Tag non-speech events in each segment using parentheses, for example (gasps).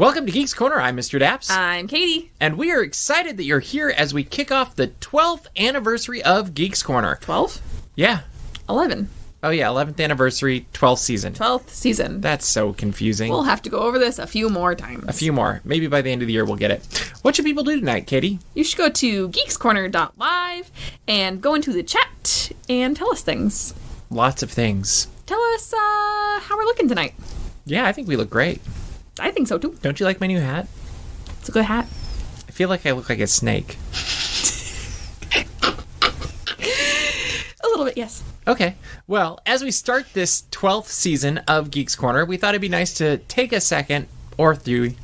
Welcome to Geeks Corner. I'm Mr. Daps. I'm Katie. and we are excited that you're here as we kick off the 12th anniversary of Geeks Corner. 12? Yeah. 11. Oh, yeah, 11th anniversary, 12th season. 12th season. That's so confusing. We'll have to go over this a few more times. a few more. Maybe by the end of the year we'll get it. What should people do tonight, Katie? You should go to geekscorner.live and go into the chat and tell us things. Lots of things. Tell us uh, how we're looking tonight. Yeah, I think we look great. I think so too. Don't you like my new hat? It's a good hat. I feel like I look like a snake. (laughs) A little bit, yes. Okay. Well, as we start this 12th season of Geeks Corner, we thought it'd be nice to take a second, or three,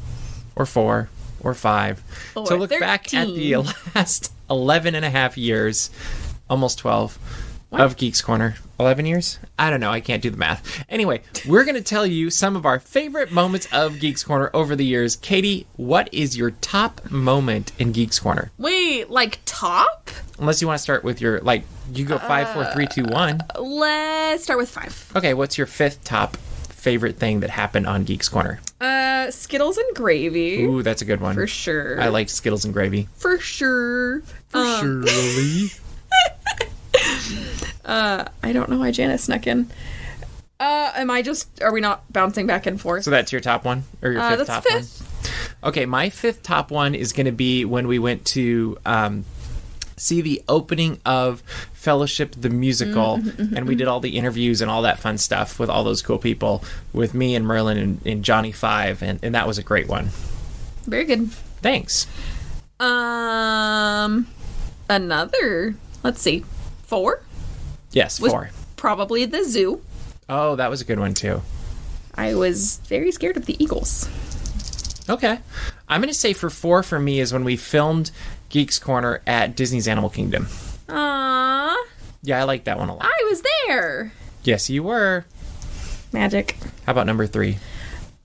or four, or five, Or to look back at the (laughs) last 11 and a half years, almost 12, of Geeks Corner. 11 years? I don't know. I can't do the math. Anyway, we're going to tell you some of our favorite moments of Geeks Corner over the years. Katie, what is your top moment in Geeks Corner? Wait, like top? Unless you want to start with your, like, you go five, four, three, two, one. Let's start with five. Okay, what's your fifth top favorite thing that happened on Geeks Corner? Uh, Skittles and gravy. Ooh, that's a good one. For sure. I like Skittles and gravy. For sure. Um, Surely. (laughs) I don't know why Janice snuck in. Uh, am I just? Are we not bouncing back and forth? So that's your top one, or your Uh, fifth that's top fifth. one? Okay, my fifth top one is going to be when we went to um, see the opening of Fellowship the musical, Mm-hmm, and we did all the interviews and all that fun stuff with all those cool people, with me and Merlin and, and Johnny Five, and, and that was a great one. Very good. Thanks. Um, another. Let's see, four Yes, was four. probably the zoo. Oh, that was a good one too. I was very scared of the eagles. Okay. I'm going to say for four for me is when we filmed Geeks Corner at Disney's Animal Kingdom. Aww, Yeah, I like that one a lot. I was there. Yes, you were. Magic. How about number three?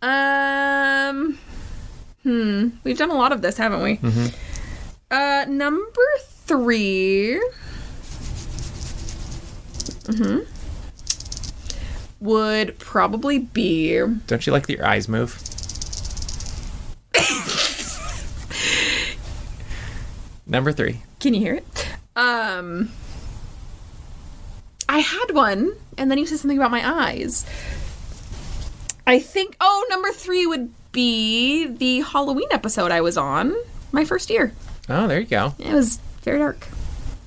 Um, hmm. We've done a lot of this, haven't we? Mm-hmm. Uh, number three. Hmm. Would probably be. Don't you like that your eyes move? number three. Can you hear it? Um. I had one, and then you said something about my eyes. I think. Oh, number three would be the Halloween episode I was on my first year. Oh, there you go. It was very dark.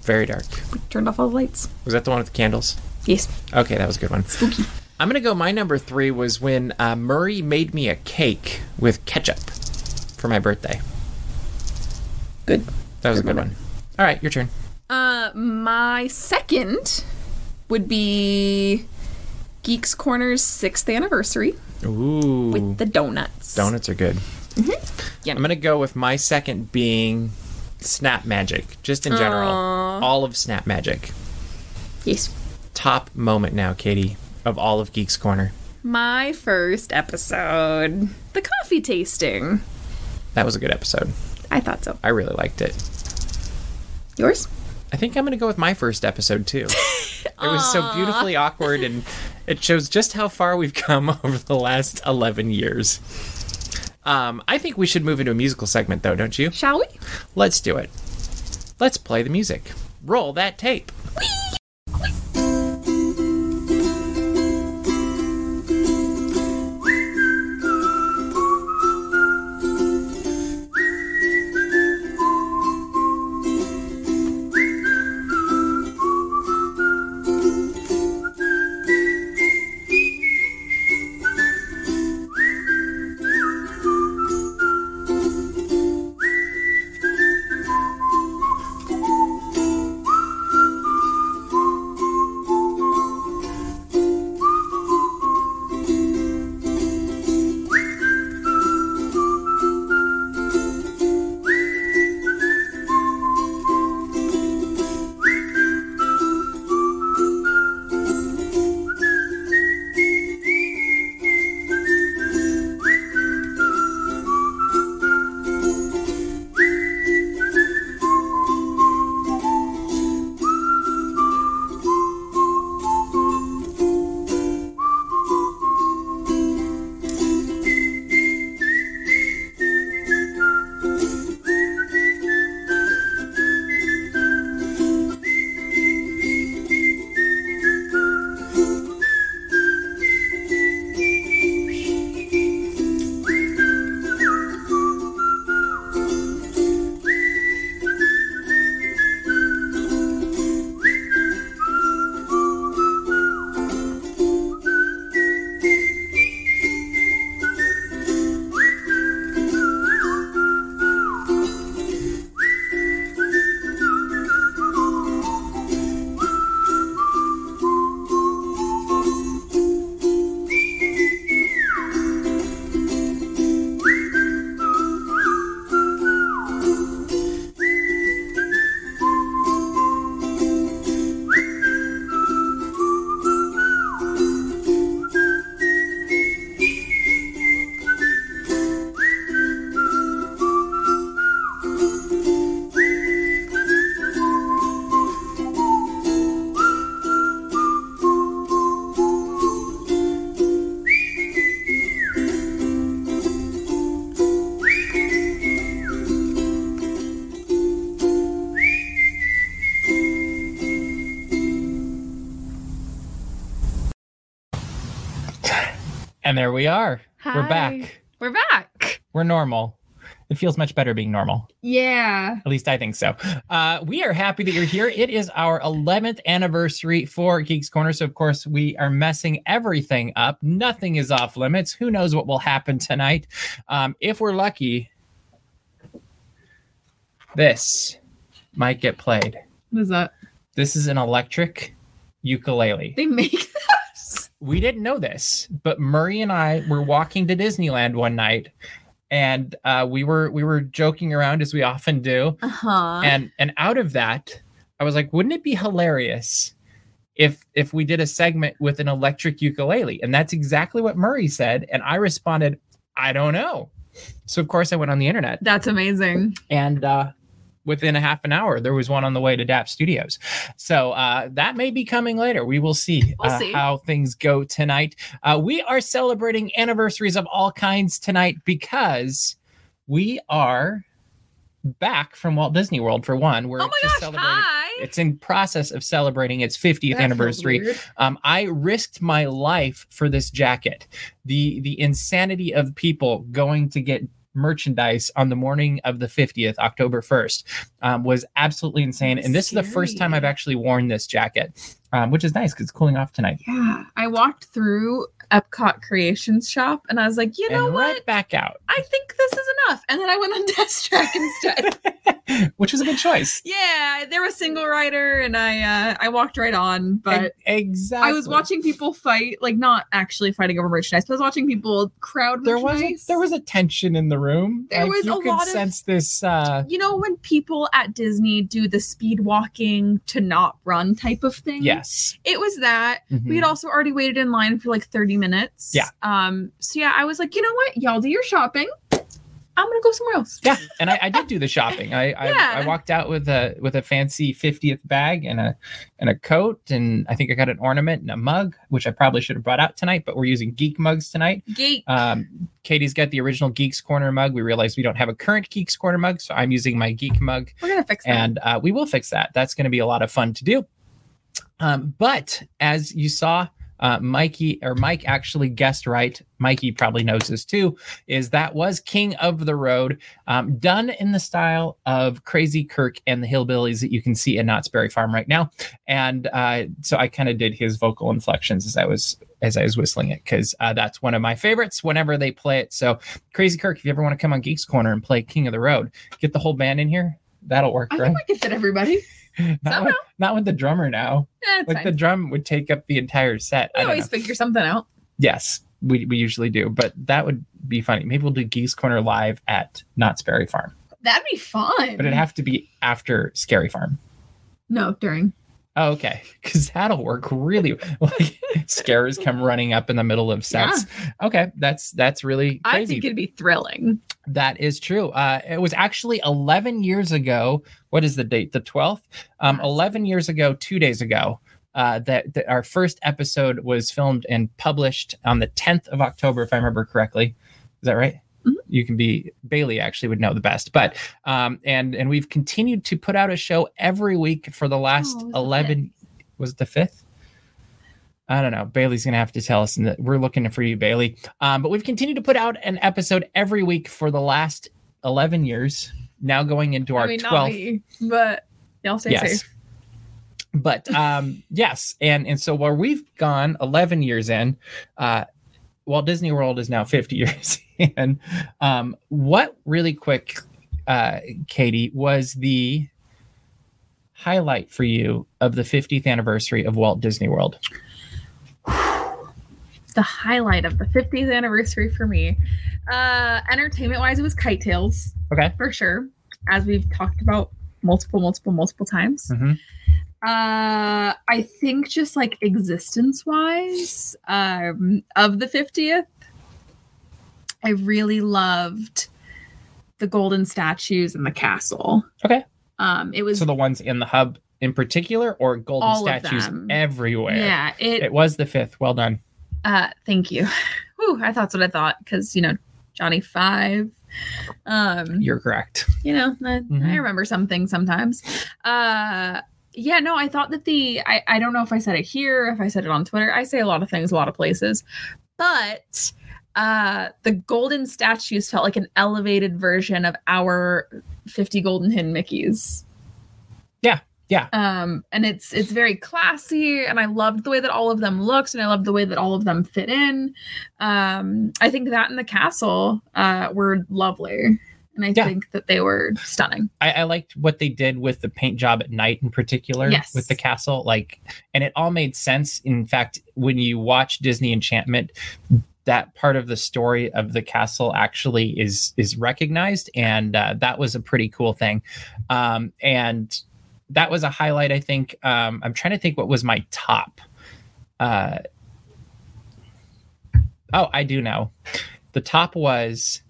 Very dark. We turned off all the lights. Was that the one with the candles? Yes. Okay, that was a good one. Spooky. I'm going to go. My number three was when uh, Murray made me a cake with ketchup for my birthday. Good. That was a good one. All right, your turn. Uh, my second would be Geeks Corner's sixth anniversary Ooh. with the donuts. Donuts are good. Yeah. I'm gonna go with my second being Snap Magic, just in general, all of Snap Magic. Yes. Top moment now, Katie, of all of Geeks Corner. My first episode, the coffee tasting. That was a good episode. I thought so. I really liked it. Yours? I think I'm gonna go with my first episode too. (laughs) it was so beautifully awkward, and it shows just how far we've come (laughs) over the last 11 years. Um, I think we should move into a musical segment, though, don't you? Shall we? Let's do it. Let's play the music. Roll that tape. There we are. We're back. We're back. We're normal. It feels much better being normal. Yeah. At least I think so. Uh, we are happy that you're here. It is our 11th anniversary for Geeks Corner. So, of course, we are messing everything up. Nothing is off limits. Who knows what will happen tonight? Um, if we're lucky, this might get played. What is that? This is an electric ukulele. They make. We didn't know this, but Murray and I were walking to Disneyland one night, and uh, we were we were joking around as we often do, Uh huh. and and out of that, I was like, wouldn't it be hilarious if if we did a segment with an electric ukulele? And that's exactly what Murray said, and I responded, I don't know. So of course I went on the internet, That's amazing. and uh, within a half an hour there was one on the way to DAP Studios. So uh, that may be coming later. We will see, We'll uh, see. how things go tonight. Uh, we are celebrating anniversaries of all kinds tonight because we are back from Walt Disney World for one. We're Oh my just gosh. celebrating. Hi. It's in process of celebrating its 50th That anniversary. Um, I risked my life for this jacket. The the insanity of people going to get merchandise on the morning of the 50th, October 1st, um, was absolutely insane. And this is the first time I've actually worn this jacket, um, which is nice because it's cooling off tonight. Yeah. I walked through Epcot Creations shop and I was like, you know and what? right back out, I think this is enough. And then I went on (laughs) Test Track instead. (laughs) which was a good choice. yeah, there was single rider and I uh I walked right on, but E- exactly. I was watching people fight, like not actually fighting over merchandise, but I was watching people crowd There was a, there was a tension in the room. There Like, was you a could lot of- sense this. Uh, you know when people at Disney do the speed walking to not run type of thing? yes. It was that. We Mhm. had also already waited in line for like 30 minutes. Yeah. Um, so yeah, I was like, you know what? Y'all do your shopping. I'm gonna go somewhere else. Yeah, and I, I did do the shopping. I, I Yeah. I walked out with a with a fancy 50th bag and a and a coat, and I think I got an ornament and a mug, which I probably should have brought out tonight. But we're using geek mugs tonight. Geek. Um, Katie's got the original Geeks Corner mug. We realized we don't have a current Geeks Corner mug, so I'm using my geek mug, We're gonna fix that. and uh, we will fix that. That's going to be a lot of fun to do. Um, but as you saw, uh, Mikey or Mike actually guessed right. Mikey probably knows this too. Is that was King of the Road, um, done in the style of Crazy Kirk and the Hillbillies that you can see in Knott's Berry Farm right now. And uh, so I kind of did his vocal inflections as I was as I was whistling it because uh, that's one of my favorites whenever they play it. So Crazy Kirk, if you ever want to come on Geeks Corner and play King of the Road, get the whole band in here. That'll work, I right? think I can fit everybody. (laughs) not, with, not with the drummer now. Yeah, Like fine. the drum would take up the entire set. we I always know. figure something out. Yes, we, we usually do, but that would be funny. Maybe we'll do Geese Corner live at Knott's Berry Farm, That'd be fun. but it'd have to be after Scary Farm. no during. Oh, okay, because that'll work really. Like scares come running up in the middle of sets. Okay, that's that's really I think it'd be thrilling. That is true. Uh, it was actually 11 years ago. What is the date? The 12th? Um, 11 years ago, two days ago, uh, that, that our first episode was filmed and published on the 10th of October, if I remember correctly. Is that right? You can be Bailey actually would know the best, but um, and and we've continued to put out a show every week for the last Oh, it was the 11. Was it the fifth? I don't know. Bailey's gonna have to tell us, and we're looking for you, Bailey. Um, but we've continued to put out an episode every week for the last eleven years. Now going into our I mean, twelfth. me, but y'all stay Yes. safe. But um, yes, and and so where we've gone eleven years in, uh, Walt Disney World is now fifty (laughs) years in. Um, what really quick, uh, Katie, was the highlight for you of the 50th anniversary of Walt Disney World? the highlight of the 50th anniversary for me. Uh entertainment wise, it was Kite Tails Okay. for sure, as we've talked about multiple, multiple, multiple times. Mhm. Uh I think just like existence wise, um, of the 50th, I really loved the golden statues and the castle. Okay. Um it was So the ones in the hub in particular, or golden statues everywhere? yeah, it, It was the fifth. Well done. Uh, thank you. (laughs) Whew, I thought that's what I thought because you know Johnny Five. Um, You're correct. you know, I, Mhm. I remember something sometimes. Uh, yeah, no, I thought that the I I don't know if I said it here, if I said it on Twitter. I say a lot of things, a lot of places, but uh the golden statues felt like an elevated version of our 50 golden hidden mickeys Yeah, yeah. um and it's it's very classy and i loved the way that all of them looked and i loved the way that all of them fit in um i think that and the castle uh were lovely and i Yeah. think that they were stunning. I, I liked what they did with the paint job at night in particular Yes. with the castle like and it all made sense. In fact when you watch disney enchantment that part of the story of the castle actually is is recognized and uh, that was a pretty cool thing. Um, and that was a highlight i think. Um, i'm trying to think what was my top uh, oh i do know. The top was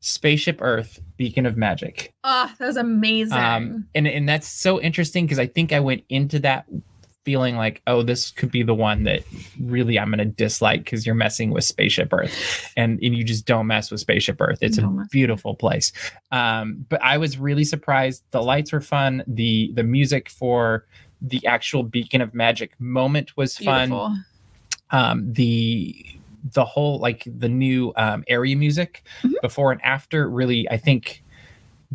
spaceship earth beacon of magic oh that was amazing um, and and that's so interesting because I think I went into that feeling like, oh, this could be the one that really I'm going to dislike because you're messing with Spaceship Earth, and and you just don't mess with Spaceship Earth. It's a beautiful place. Um, but I was really surprised. The lights were fun. the The music for the actual Beacon of Magic moment was fun um, the the whole like the new um, area music Mhm. before and after really i think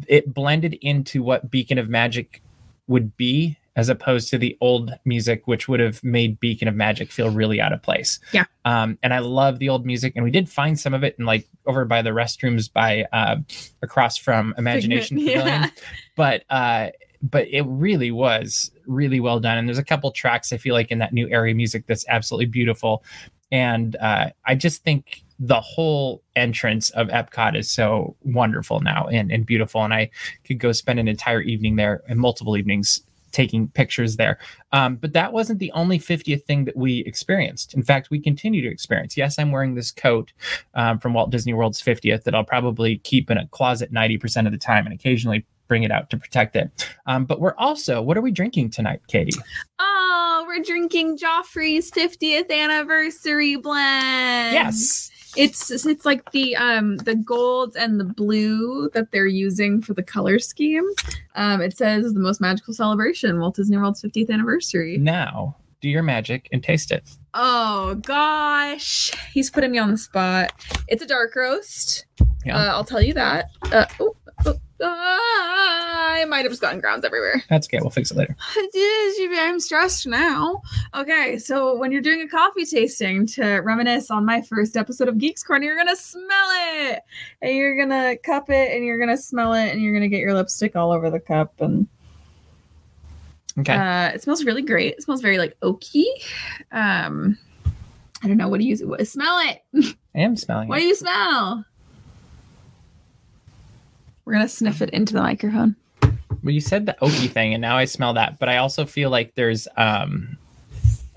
it blended into what beacon of magic would be as opposed to the old music which would have made beacon of magic feel really out of place Yeah. um, and i love the old music and we did find some of it in like over by the restrooms by uh, across from imagination Figment, pavilion yeah. but uh but it really was really well done and there's a couple tracks i feel like in that new area music that's absolutely beautiful and uh i just think the whole entrance of epcot is so wonderful now and, and beautiful. And i could go spend an entire evening there and multiple evenings taking pictures there. Um, but that wasn't the only 50th thing that we experienced. In fact we continue to experience. Yes i'm wearing this coat um, from walt disney world's 50th that i'll probably keep in a closet 90% of the time and occasionally bring it out to protect it. Um, but we're also, what are we drinking tonight, Katie? Oh, we're drinking Joffrey's 50th anniversary blend. Yes. It's it's like the um the gold and the blue that they're using for the color scheme. Um it says the most magical celebration, Walt Disney World's 50th anniversary. Now, do your magic and taste it. Oh gosh. He's putting me on the spot. It's a dark roast. Yeah. Uh, I'll tell you that. Uh, oh, I might have just gotten grounds everywhere. That's okay. We'll fix it later. (laughs) I'm stressed now. Okay, so when you're doing a coffee tasting to reminisce on my first episode of Geeks Corner, you're gonna smell it, and you're gonna cup it, and you're gonna smell it, and you're gonna get your lipstick all over the cup, and Okay. uh, it smells really great. It smells very like oaky. Um, I don't know what do you what, smell it. (laughs) I am smelling What it. do you smell? We're gonna sniff it into the microphone. Well, you said the oaky thing, and now I smell that. But I also feel like there's um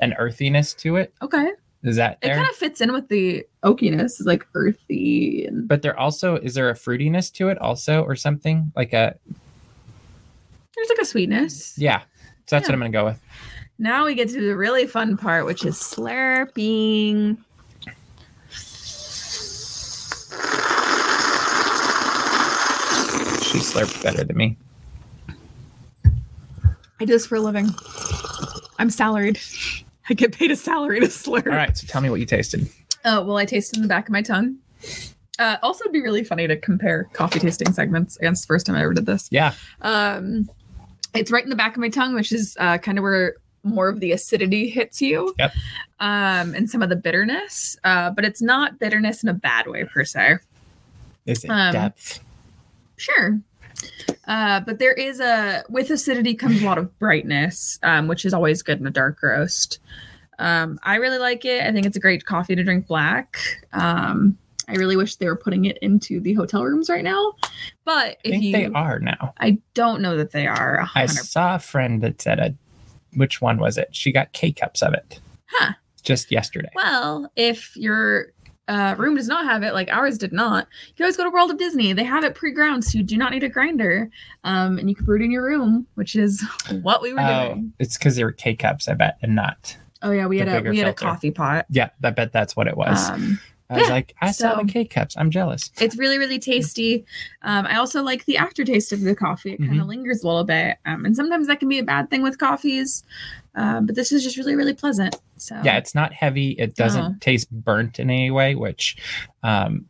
an earthiness to it. Okay, Is that it kind of fits in with the oakiness. It's like earthy and but there also is there a fruitiness to it also, or something like a there's like a sweetness. yeah. So that's Yeah. what I'm gonna go with. Now we get to the really fun part, which is slurping. She slurped better than me. I do this for a living. I'm salaried. I get paid a salary to slurp. All right. So tell me what you tasted. Oh, well, I tasted in the back of my tongue. Uh, also, it'd be really funny to compare coffee tasting segments against the first time I ever did this. Yeah. Um, it's right in the back of my tongue, which is uh, kind of where more of the acidity hits you. Yep. Um, and some of the bitterness, uh, but it's not bitterness in a bad way per se. Is it Um, depth? Sure. Uh, but there is a with acidity comes a lot of brightness, um, which is always good in a dark roast. Um, I really like it. I think it's a great coffee to drink black. Um, I really wish they were putting it into the hotel rooms right now. But I if think you, they are now. I don't know that they are. a I hundred- saw a friend that said a which one was it? She got K cups of it. Huh. Just yesterday. Well, if your uh, room does not have it, like ours did not, you can always go to World of Disney. They have it pre-ground, so you do not need a grinder, um, and you can brew it in your room, which is (laughs) what we were Oh, doing. it's because they were K cups, I bet, and not. Oh yeah, we had a we had a coffee pot. Yeah, I bet that's what it was. Um, I was Yeah, like, I saw so- the K cups. I'm jealous. It's really, really tasty. Um, I also like the aftertaste of the coffee. It kind of lingers a little bit. Um, and sometimes that can be a bad thing with coffees. Um, but this is just really, really pleasant. So Yeah, it's not heavy. It doesn't taste burnt in any way, which um,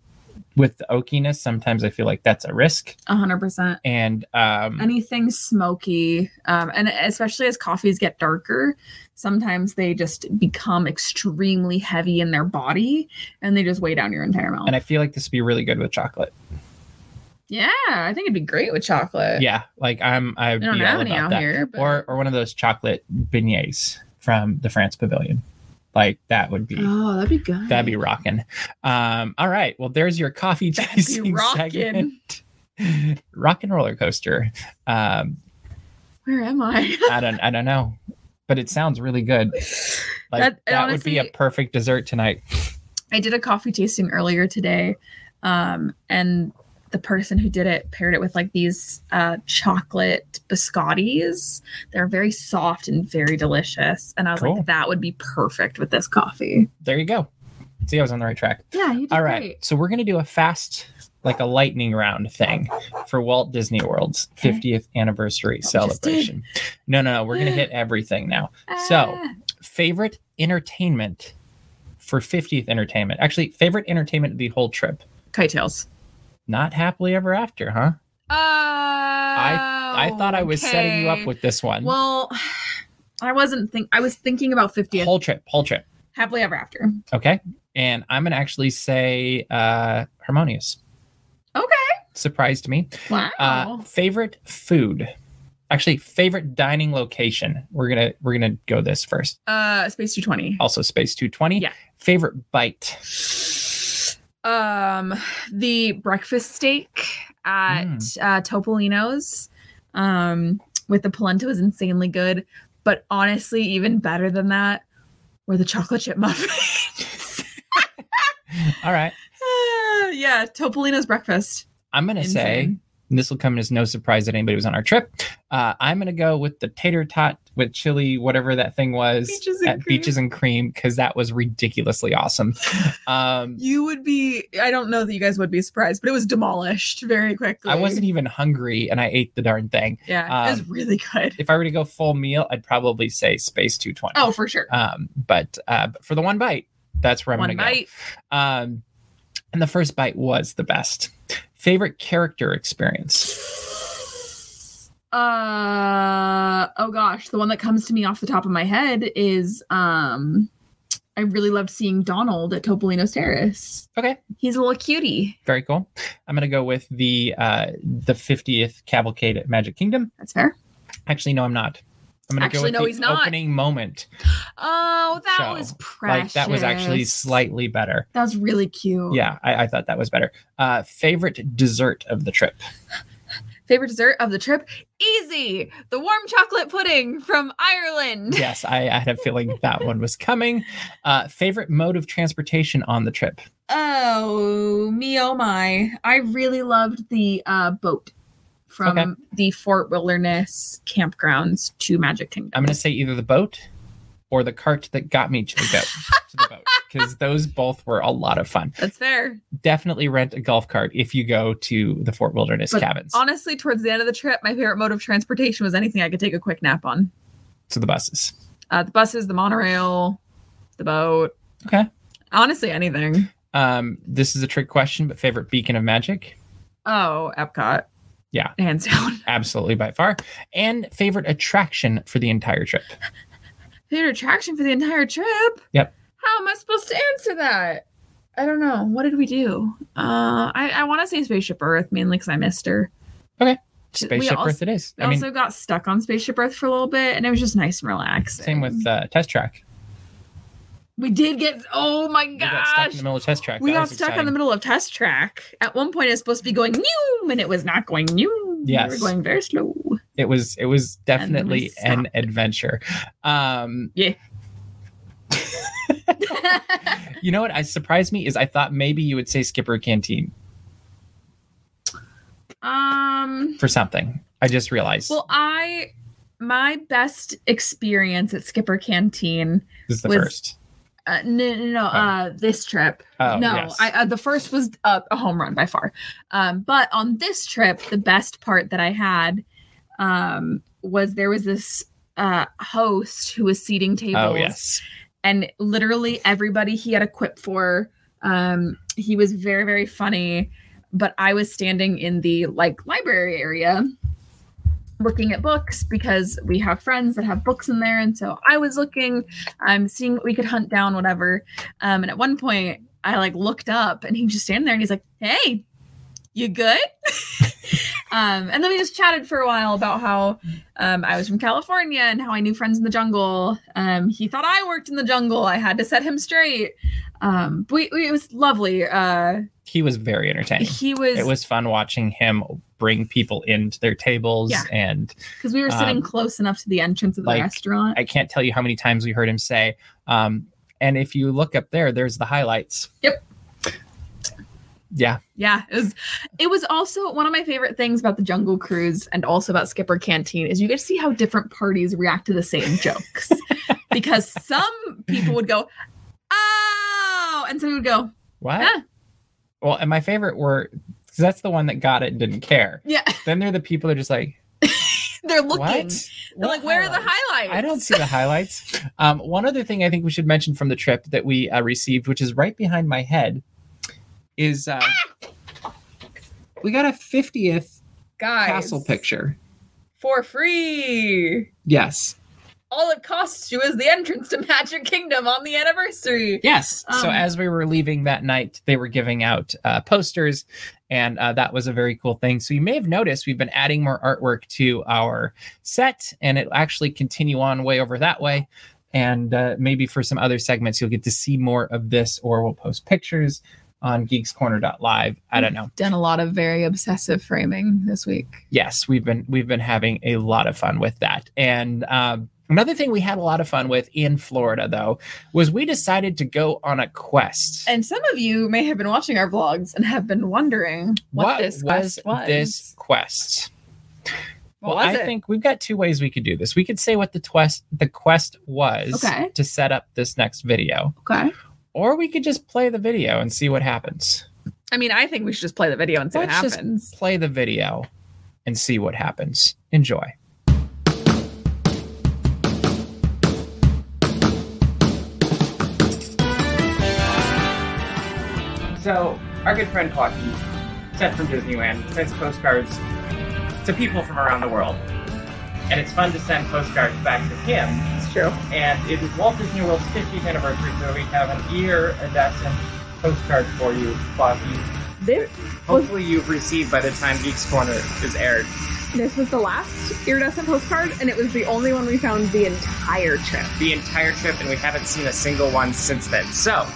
with the oakiness, sometimes I feel like that's a risk. a hundred percent. And um, Anything smoky, um, and especially as coffees get darker, sometimes they just become extremely heavy in their body, and they just weigh down your entire mouth. and I feel like this would be really good with chocolate. yeah, I think it'd be great with chocolate. Yeah, like I'm. I'd we don't be have all any about out that. here, but Or or one of those chocolate beignets from the France Pavilion. Like that would be. oh, that'd be good. That'd be rocking. Um, all right. Well, there's your coffee tasting (laughs) segment. Rock and roller coaster. Um, Where am I? I don't I don't know, but it sounds really good. (laughs) Like That- that, and would be a perfect dessert tonight. I did a coffee tasting earlier today, um, and the person who did it paired it with like these uh, chocolate biscottis. They're very soft and very delicious, and I was Cool. like, that would be perfect with this coffee. There you go. See, I was on the right track. Yeah, you did All right. great. So we're gonna do a fast, like a lightning round thing for Walt Disney World's Okay. 50th anniversary did. celebration. No, no, no. We're gonna hit everything now. So- Ah. Favorite entertainment for 50th entertainment. Actually, favorite entertainment of the whole trip. kite tails. Not happily ever after, huh? Oh, I I thought I was setting you up with this one. Well, I wasn't think. I was thinking about 50th whole trip, whole trip. happily ever after. Okay. And I'm gonna actually say uh harmonious. Okay. Surprised me. Wow. Uh favorite food. Actually, favorite dining location. We're gonna we're gonna go this first. Uh, Space 220. Also, Space 220. Yeah. Favorite bite. Um, the breakfast steak at Mm. uh, Topolino's, um, with the polenta was insanely good. But honestly, even better than that were the chocolate chip (laughs) muffins. (laughs) All right. Ah, (laughs) yeah, Topolino's breakfast. I'm gonna say Insane. and this will come as no surprise that anybody was on our trip. Uh, I'm gonna go with the tater tot with chili, whatever that thing was Beaches and Cream. Beaches and Cream, because that was ridiculously awesome. Um, (laughs) You would be. I don't know that you guys would be surprised, but it was demolished very quickly. I wasn't even hungry and I ate the darn thing. Yeah, it was um, really good. If I were to go full meal, I'd probably say Space 220. Oh, for sure. Um, but uh, but for the one bite, that's where I'm One gonna bite. go. Um, and the first bite was the best. Favorite character experience. Uh oh gosh, the one that comes to me off the top of my head is um I really loved seeing Donald at Topolino's Terrace. Okay, He's a little cutie. very cool. I'm gonna go with the uh, the 50th cavalcade at Magic Kingdom. That's fair. Actually, no, I'm not. I'm gonna Actually, go no, with he's the not. opening moment. Oh, that So, was precious. Like that was actually slightly better. That was really cute. Yeah, I, I thought that was better. Uh, favorite dessert of the trip. Favorite dessert of the trip? Easy. The warm chocolate pudding from Ireland. Yes, I, I had a feeling (laughs) that one was coming. Uh, favorite mode of transportation on the trip. Oh, me oh my. I really loved the uh boat from Okay. the Fort Wilderness campgrounds to Magic Kingdom. I'm going to say either the boat or the cart that got me to the boat. to the boat, (laughs) because those both were a lot of fun. That's fair. Definitely rent a golf cart if you go to the Fort Wilderness But cabins. Honestly, towards the end of the trip, my favorite mode of transportation was anything I could take a quick nap on. to the buses. Uh, the buses, the monorail, the boat. Okay. Honestly, anything. Um, this is a trick question, but favorite beacon of magic? Oh, Epcot. Yeah. Hands down. (laughs) Absolutely by far. And favorite attraction for the entire trip? Favorite attraction for the entire trip? Yep. How am I supposed to answer that? I don't know. What did we do? Uh, I, I want to say Spaceship Earth mainly because I missed her. Okay. Spaceship also- Earth it is. We I mean, also got stuck on Spaceship Earth for a little bit, and it was just nice and relaxing. same with uh, Test Track. We did get. Oh my We got stuck in gosh. the middle of Test Track. We That got stuck in the middle of test track. At one point, it was supposed to be going new, and it was not going new. We Yes. were going very slow. It was it was definitely an adventure. Um, Yeah. (laughs) you know what? I surprised me is I thought maybe you would say Skipper Canteen um. for something. I just realized Well, I my best experience at Skipper Canteen this is the was- first. Uh, no, no, no. Uh, this trip. Oh, no, yes. I uh, the first was uh, a home run by far. Um, but on this trip, the best part that I had um, was there was this uh, host who was seating tables, oh yes. And literally everybody he had a quip for. Um, he was very very funny, but I was standing in the like library area looking at books because we have friends that have books in there and so i was looking i'm seeing what we could hunt down whatever um and at one point i like looked up and he just standing there and he's like hey you good (laughs) um and then we just chatted for a while about how um i was from california and how i knew friends in the jungle um he thought i worked in the jungle i had to set him straight um but we, we, it was lovely uh He was very entertaining. he was It was fun watching him bring people into their tables Yeah. and because we were sitting um, close enough to the entrance of the like, restaurant I can't tell you how many times we heard him say, um, and if you look up there, there's the highlights. Yep. Yeah. Yeah, it was. It was also one of my favorite things about the Jungle Cruise, and also about Skipper Canteen, is you get to see how different parties react to the same jokes. (laughs) because some people would go, "Oh," and some would go, What? Yeah. Well, and my favorite were, because that's the one that got it and didn't care. "Yeah." (laughs) Then there are the people that are just like, (laughs) They're looking. what? They're What like, "Where are the highlights?" highlights?" I don't see the highlights. Um, one other thing I think we should mention from the trip that we uh, received, which is right behind my head, is uh, we got a 50th Guys, castle picture. for free. Yes. All it costs you is the entrance to Magic Kingdom on the anniversary. Yes. so Um, as we were leaving that night, they were giving out uh, posters, and uh, that was a very cool thing. So you may have noticed we've been adding more artwork to our set, and it'll actually continue on way over that way. And uh, maybe for some other segments, you'll get to see more of this, or we'll post pictures on geekscorner.live. I don't know. Done a lot of very obsessive framing this week. yes we've been we've been having a lot of fun with that and um, another thing we had a lot of fun with in florida though was we decided to go on a quest And some of you may have been watching our vlogs and have been wondering what, this quest was. this quest What well i it? think we've got two ways we could do this we could say what the quest the quest was Okay. to set up this next video Okay. Or we could just play the video and see what happens I mean, I think we should just play the video and see Let's what just happens. play the video and see what happens enjoy So, our good friend Flocky, sent from Disneyland, sends postcards to people from around the world. And it's fun to send postcards back to him. True. And it is Walt Disney World's 50th anniversary, so we have an iridescent postcard for you, Flocky. This Hopefully, you've received by the time Geeks Corner is aired. this was the last iridescent postcard, and it was the only one we found the entire trip. The entire trip, and we haven't seen a single one since then. So,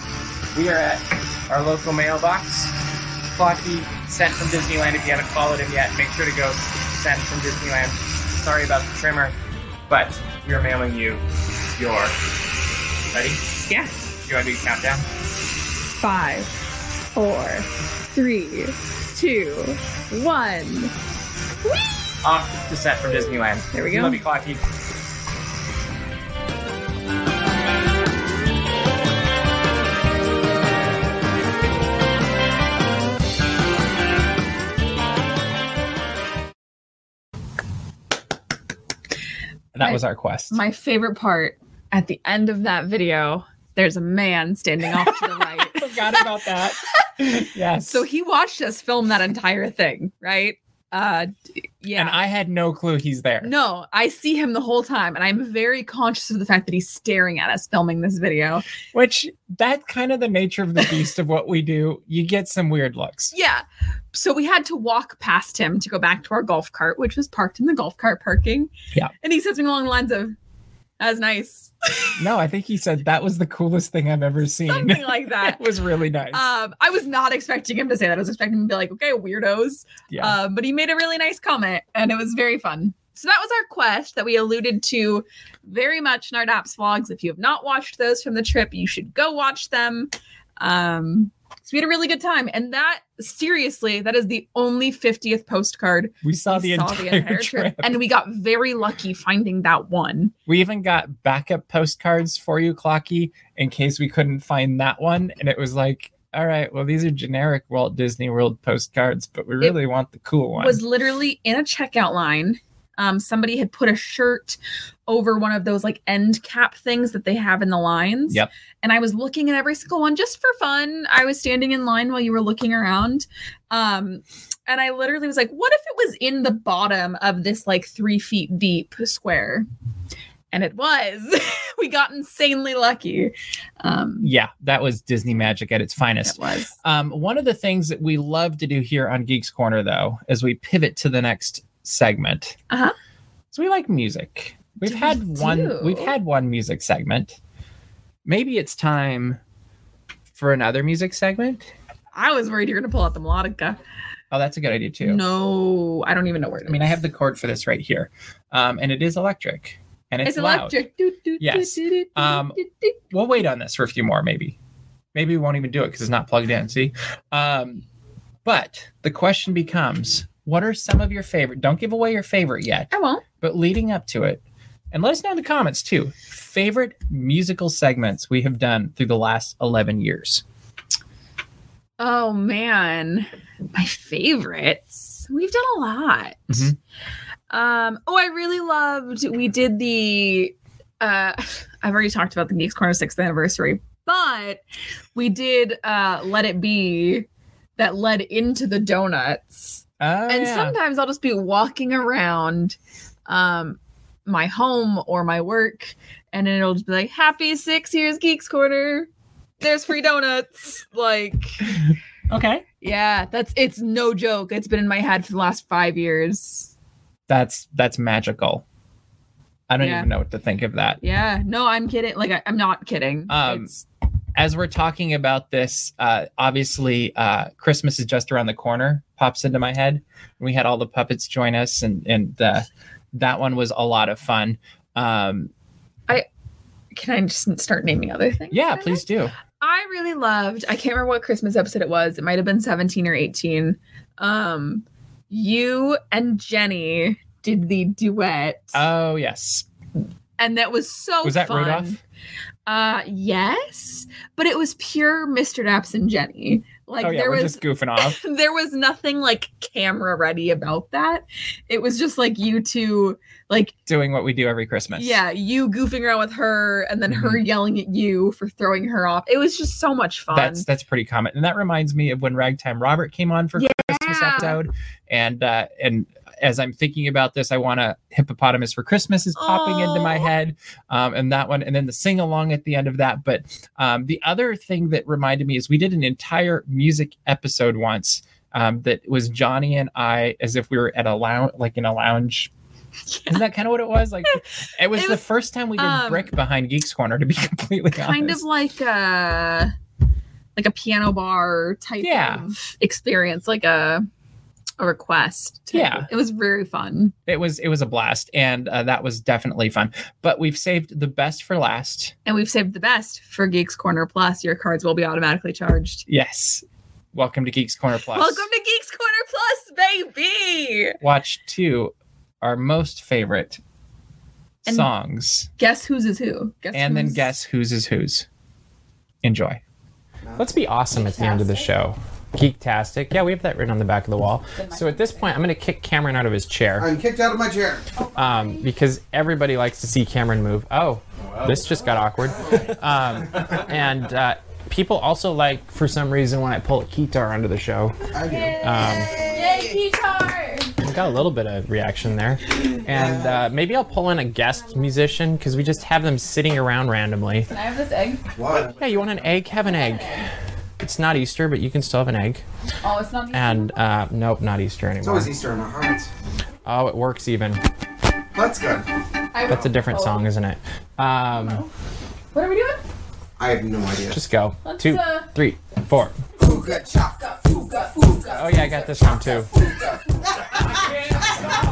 we are at our local mailbox. Flocky sent from Disneyland. If you haven't followed him yet, make sure to go sent from Disneyland. Sorry about the trimmer, but we are mailing you your. Ready? Yeah. You want to do a countdown? Five, four, three, two, one. Off the set from Disneyland. There we go. Love you, Flocky. That My- was our quest. My favorite part at the end of that video, there's a man standing off to the (laughs) right. forgot about that. (laughs) yes. So he watched us film that entire thing, right? Uh yeah. and I had no clue he's there. no, I see him the whole time, and I'm very conscious of the fact that he's staring at us filming this video. Which that's kind of the nature of the beast of what we do. You get some weird looks. Yeah. So we had to walk past him to go back to our golf cart, which was parked in the golf cart parking. Yeah. And he says something along the lines of, "That's nice," No, I think he said that was the coolest thing I've ever seen. something like (laughs) that. it was really nice. Um, I was not expecting him to say that. I was expecting him to be like, "Okay, weirdos." yeah. Um, but he made a really nice comment, and it was very fun. So that was our quest that we alluded to very much in our Daps vlogs. If you have not watched those from the trip, you should go watch them. Um, So we had a really good time. And that seriously, that is the only 50th postcard We saw, we the, entire (laughs) trip. And we got very lucky finding that one. We even got backup postcards for you, Flocky, in case we couldn't find that one. And it was like, all right, well, these are generic Walt Disney World postcards, but we really want the cool one. Was literally in a checkout line. Um, somebody had put a shirt over one of those like end cap things that they have in the lines. Yep. And I was looking at every single one just for fun. I was standing in line while you were looking around. Um, and I literally was like, what if it was in the bottom of this like three feet deep square? And it was. (laughs) we got insanely lucky. Um, yeah, that was Disney magic at its finest. it was. Um, one of the things that we love to do here on Geeks Corner, though, as we pivot to the next segment, Uh-huh. So we like music. We've We had one. We've had one music segment. Maybe it's time for another music segment. I was worried you're gonna pull out the melodica. Oh, that's a good idea too. No, I don't even know where it I mean, I have the chord for this right here, um, and it is electric, and it's, It's electric. Do, do, Yes. Um. We'll wait on this for a few more, maybe. Maybe we won't even do it because it's not plugged in. See, um, but the question becomes: What are some of your favorite? Don't give away your favorite yet, I won't. but leading up to it, and let us know in the comments too. Favorite musical segments we have done through the last eleven years. Oh man, my favorites. We've done a lot. Mhm. Um. Oh, I really loved. We did the. Uh, (laughs) I've already talked about the Geeks Corner sixth anniversary, but we did uh "Let It Be," that led into the donuts. Oh, and yeah. sometimes I'll just be walking around um my home or my work and it'll just be like happy six years geeks corner there's free donuts (laughs) like okay, yeah that's it's no joke it's been in my head for the last five years that's that's magical. I don't Yeah. even know what to think of that. yeah no i'm kidding like I, i'm not kidding Um, it's, as we're talking about this, uh, obviously uh, Christmas is just around the corner. Pops into my head. We had all the puppets join us, and and uh, that one was a lot of fun. Um, can i just start naming other things yeah, please do. I really loved. I can't remember what Christmas episode it was. It might have been 17 or 18. Um you and Jenny did the duet Oh yes, and that was so was that fun. Rudolph? Uh yes, but it was pure Mr. Daps and Jenny. Like oh yeah, there was just goofing (laughs) off. there was nothing like camera ready about that. It was just like you two like doing what we do every Christmas. yeah, you goofing around with her and then her yelling at you for throwing her off. It was just so much fun. That's that's pretty common, and that reminds me of when Ragtime Robert came on for Christmas episode, and uh, and as I'm thinking about this, I want a hippopotamus for Christmas is popping into my head, um, and that one, and then the sing along at the end of that. But um, the other thing that reminded me is we did an entire music episode once um, that was Johnny and I as if we were at a lounge, like in a lounge. Isn't that kind of what it was? Like (laughs) it was It the was, first time we did um, brick behind Geeks Corner. To be (laughs) completely kind honest, of like a like a piano bar type Yeah. of experience, like a a request. type. Yeah. it was very fun. it was it was a blast and uh, that was definitely fun but we've saved the best for last And we've saved the best for Geeks Corner Plus. Your cards will be automatically charged. yes welcome to geeks corner plus Welcome to Geeks Corner Plus, baby. watch two our most favorite And- songs Guess whose is who? Guess and then guess whose is whose enjoy Let's be awesome at the end of the show. Geektastic. Yeah, we have that written on the back of the wall. So at this point, I'm going to kick Cameron out of his chair I'm kicked out of my chair. um, because everybody likes to see Cameron move. Oh, this just got awkward. Um, (laughs) and uh, people also like, for some reason, when I pull a guitar onto the show. I do. Yay, guitar! We got a little bit of reaction there. And uh, maybe I'll pull in a guest musician because we just have them sitting around randomly. Can I have this egg? What? Yeah, you want an egg? Have an egg. It's not Easter, but you can still have an egg. Oh, it's not. And uh, nope, not Easter anymore. It's always Easter in our hearts. Oh, it works even. That's good. That's a different song, isn't it? Um, What are we doing? I have no idea. just go. Let's, Two, uh, three, four. Fuga chaka, fuga, fuga. Oh yeah, I got this one too. (laughs)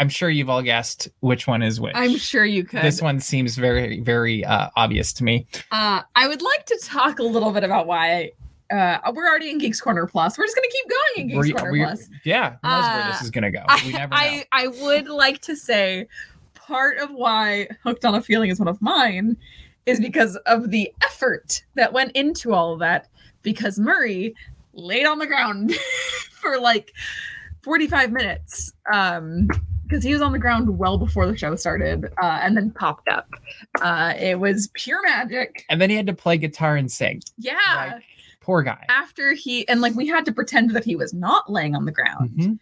I'm sure you've all guessed which one is which. I'm sure you could. This one seems very, very uh, obvious to me. Uh, I would like to talk a little bit about why uh, we're already in Geeks Corner Plus. We're just going to keep going in Geeks We're- Corner we're- Plus. yeah, who knows where Uh, this is gonna go? We I, never know. I, I would like to say part of why Hooked on a Feeling is one of mine is because of the effort that went into all of that. Because Murray laid on the ground (laughs) for like 45 minutes. Um, because he was on the ground well before the show started, uh, and then popped up. Uh, it was pure magic. and then he had to play guitar and sing. Yeah. Like, Poor guy. After he and like we had to pretend that he was not laying on the ground. Mhm.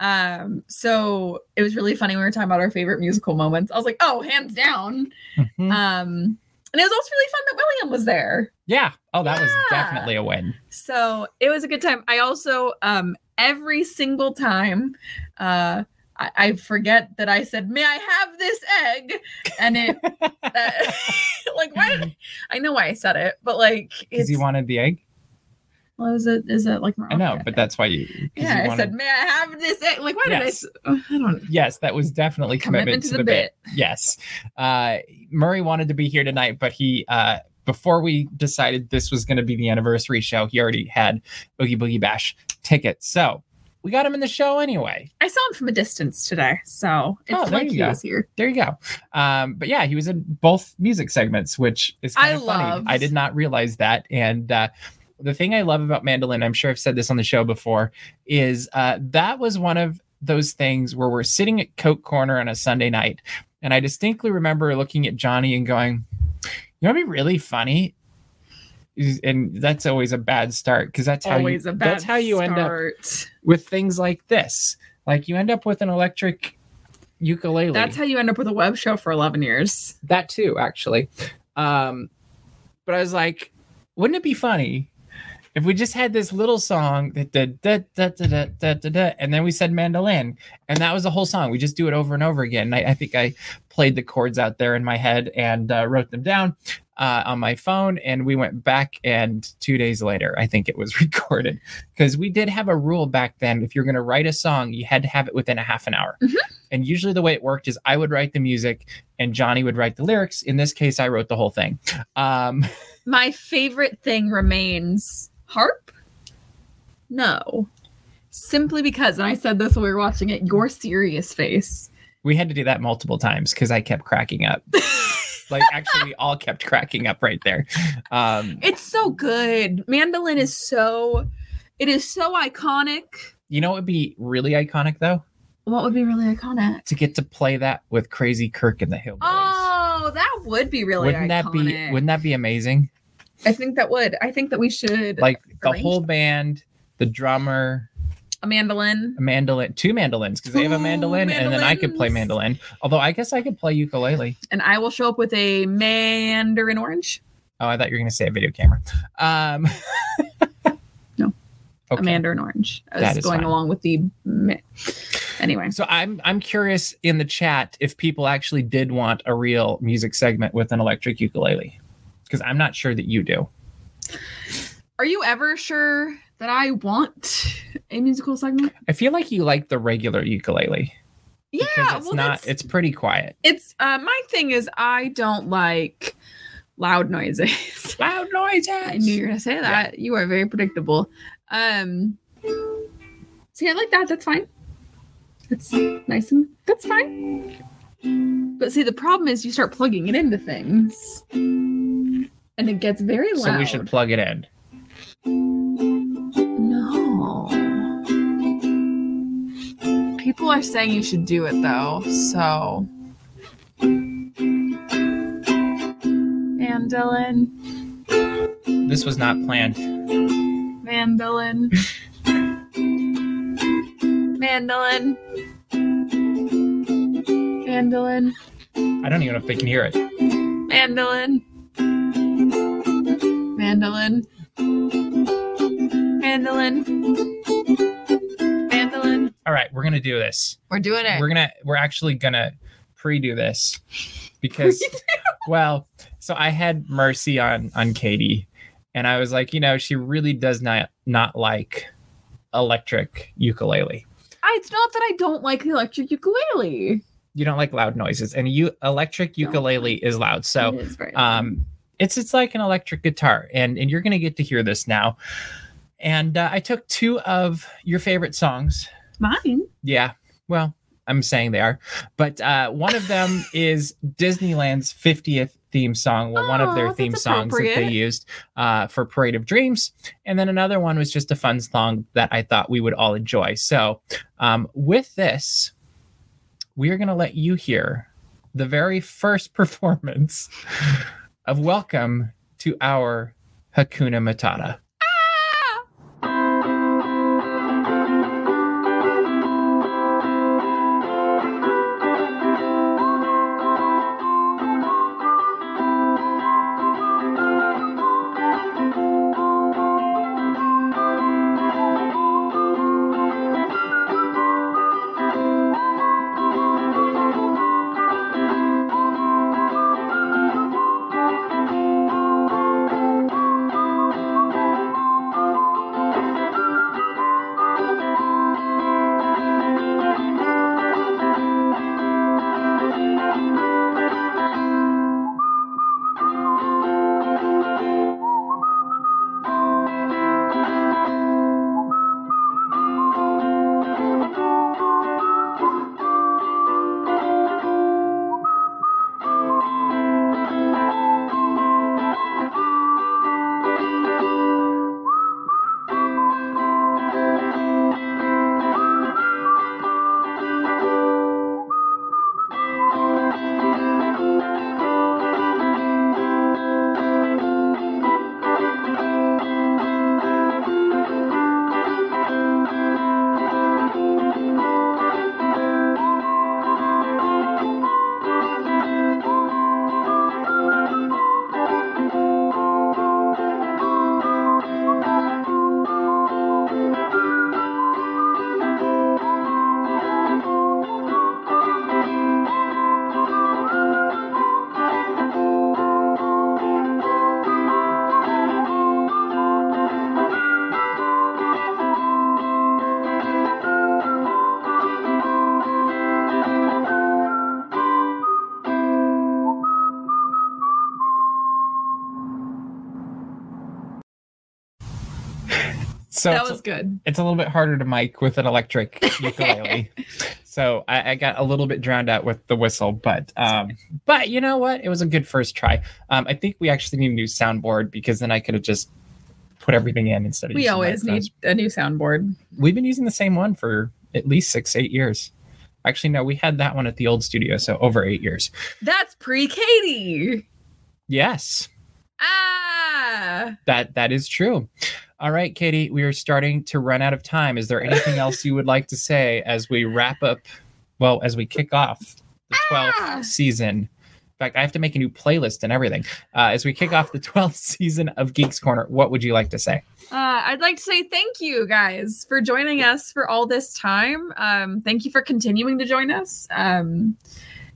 Um, so it was really funny when we were talking about our favorite musical moments. I was like, oh, hands down. Mhm. Um, and it was also really fun that William was there. yeah. Oh, that was definitely a win. So it was a good time. I also um every single time uh I, I forget that I said, "May I have this egg?" And it, (laughs) uh, (laughs) like, why? Did, I know why I said it, but like, Because he wanted the egg. well, is it is it like I know, but that's why you. yeah, you I said, "May I have this egg?" Like, why did I? Yes. uh, I don't. Yes, that was definitely commitment, to, the, bit. Yes. Uh, Murray wanted to be here tonight, but he, uh, before we decided this was going to be the anniversary show, he already had Oogie Boogie Bash tickets. So we got him in the show anyway. I saw him from a distance today, so it's Oh, there like you he go. was here. There you go. Um, but yeah, he was in both music segments, which is kind I of funny. I did not realize that. And uh, the thing I love about Mandolin, I'm sure I've said this on the show before, is uh, that was one of those things where we're sitting at Coke Corner on a Sunday night. And I distinctly remember looking at Johnny and going, you know, what'd be really funny. And that's always a bad start because that's how Always you, that's how you end up with things like this. Like you end up with an electric ukulele. That's how you end up with a web show for 11 years. that too, actually. Um, but I was like, wouldn't it be funny if we just had this little song that da, da, da, da, da, da, da, da, and then we said mandolin, and that was the whole song. We just do it over and over again. And I, I think I played the chords out there in my head and uh, wrote them down uh, on my phone. And we went back, and two days later, I think it was (laughs) recorded because we did have a rule back then. If you're going to write a song, you had to have it within a half an hour. Mhm. And usually the way it worked is I would write the music and Johnny would write the lyrics. In this case, I wrote the whole thing. Um, (laughs) My favorite thing remains harp. No, simply because, and I said this when we were watching it. Your serious face. we had to do that multiple times because I kept cracking up. (laughs) like actually, we all kept cracking up right there. Um, It's so good. Mandolin is so. It is so iconic. you know, what would be really iconic though What would be really iconic? to get to play that with Crazy Kirk and the Hillbillies. Oh, that would be really wouldn't that be? Wouldn't that be amazing? I think that would. I think that we should Like the whole band, the drummer, a mandolin. a mandolin, two mandolins because they have a mandolin, and then I could play mandolin. Although I guess I could play ukulele. and I will show up with a mandarin orange. Oh, I thought you were going to say a video camera. Um, (laughs) No. Okay. A mandarin orange. I was is going fine. along with the. Anyway, So I'm I'm curious in the chat if people actually did want a real music segment with an electric ukulele, because I'm not sure that you do. are you ever sure that I want a musical segment? I feel like you like the regular ukulele Yeah, because it's well, not. It's pretty quiet. it's uh, my thing is I don't like loud noises. (laughs) Loud noises. I knew you were gonna say that. You are very predictable. Um, see, I like that. That's fine. It's nice and that's fine. But see, the problem is you start plugging it into things, and it gets very loud. So we should plug it in. People are saying you should do it though, so. Mandolin, This was not planned. mandolin, mandolin, mandolin, I don't even know if they can hear it. mandolin, mandolin, mandolin. All right, we're gonna do this. We're doing it. We're gonna. We're actually gonna pre-do this because, (laughs) well, so I had Mercy on on Katie, and I was like, you know, she really does not not like electric ukulele. I, it's not that I don't like the electric ukulele. You don't like loud noises, and you electric ukulele is loud. So It is loud. um it's it's like an electric guitar and and you're gonna get to hear this now and uh, i took two of your favorite songs mine. yeah. Well i'm saying they are. But uh one of them (laughs) is disneyland's 50th theme song. Well one of Oh, their theme songs that they used uh, for parade of dreams. And then another one was just a fun song that i thought we would all enjoy. So um, with this we are going to let you hear the very first (laughs) performance of welcome to our hakuna matata So that was good. it's a little bit harder to mic with an electric (laughs) ukulele. so I, I got a little bit drowned out with the whistle, but um, but you know what? It was a good first try. Um, I think we actually need a new soundboard because then I could have just put everything in instead of We always need a new soundboard. We've been using the same one for at least six, eight years. Actually, no, we had that one at the old studio, so over eight years. That's pre Katie. Yes, Ah. that that is true. All right, Katie, we are starting to run out of time. Is there anything else you would like to say as we wrap up? Well, as we kick off the 12th Ah. season. In fact, I have to make a new playlist and everything. Uh, as we kick off the (gasps) 12th season of Geeks Corner, what would you like to say? Uh, I'd like to say thank you guys for joining us for all this time. Um, thank you for continuing to join us. Um,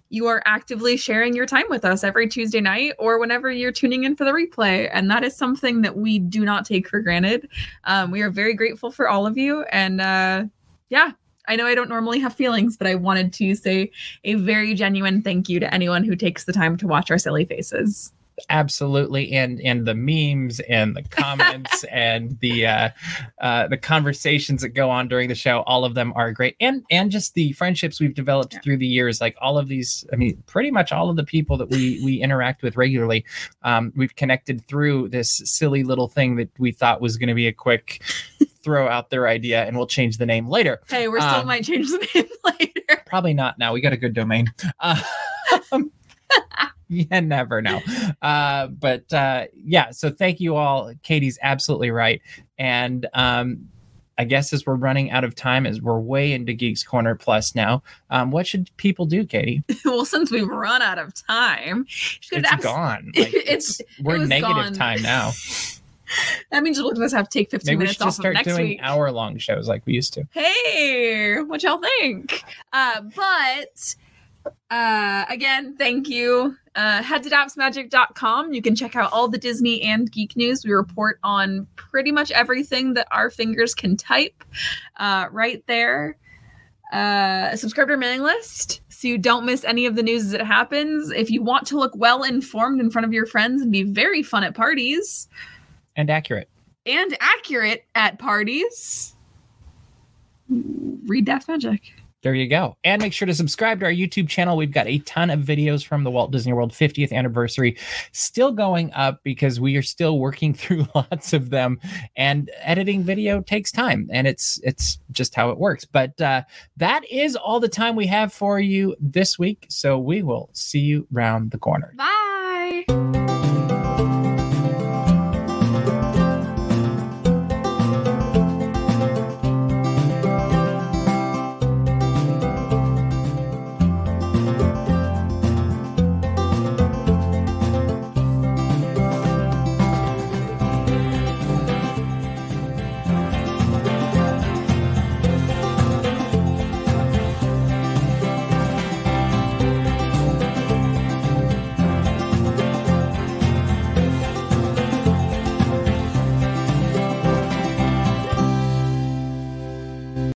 you are actively sharing your time with us every Tuesday night or whenever you're tuning in for the replay. And that is something that we do not take for granted. Um, we are very grateful for all of you. And uh, yeah, I know I don't normally have feelings, but I wanted to say a very genuine thank you to anyone who takes the time to watch our silly faces. Absolutely. And and the memes and the comments (laughs) and the uh uh the conversations that go on during the show all of them are great. And and just the friendships we've developed Yeah. through the years like all of these i mean pretty much all of the people that we we interact with regularly um we've connected through this silly little thing that we thought was going to be a quick throw out their idea and we'll change the name later. Hey, we're still Um, might change the name (laughs) later. probably not now. We got a good domain. Uh, (laughs) (laughs) you never know. Uh, but uh, yeah so thank you all. Katie's absolutely right. And um, i guess as we're running out of time as we're way into geeks corner plus now um, what should people do katie? (laughs) Well, since we've run out of time, it's abs- gone. (laughs) Like, It's- we're it negative gone. time now. That means at us have to take 15 maybe we minutes just off of start next doing week. hour long shows like we used to. Hey, what y'all think? Uh, but uh, again, thank you. Uh, head to dapsmagic.com. You can check out all the Disney and geek news. We report on pretty much everything that our fingers can type uh, right there. Uh, subscribe to our mailing list so you don't miss any of the news as it happens. If you want to look well informed in front of your friends and be very fun at parties, and accurate and accurate at parties. Read DAPS Magic. There you go. And make sure to subscribe to our YouTube channel. We've got a ton of videos from the Walt Disney World 50th anniversary still going up because we are still working (laughs) through lots of them and editing video takes time and it's it's just how it works. But uh, that is all the time we have for you this week. So we will see you round the corner. Bye.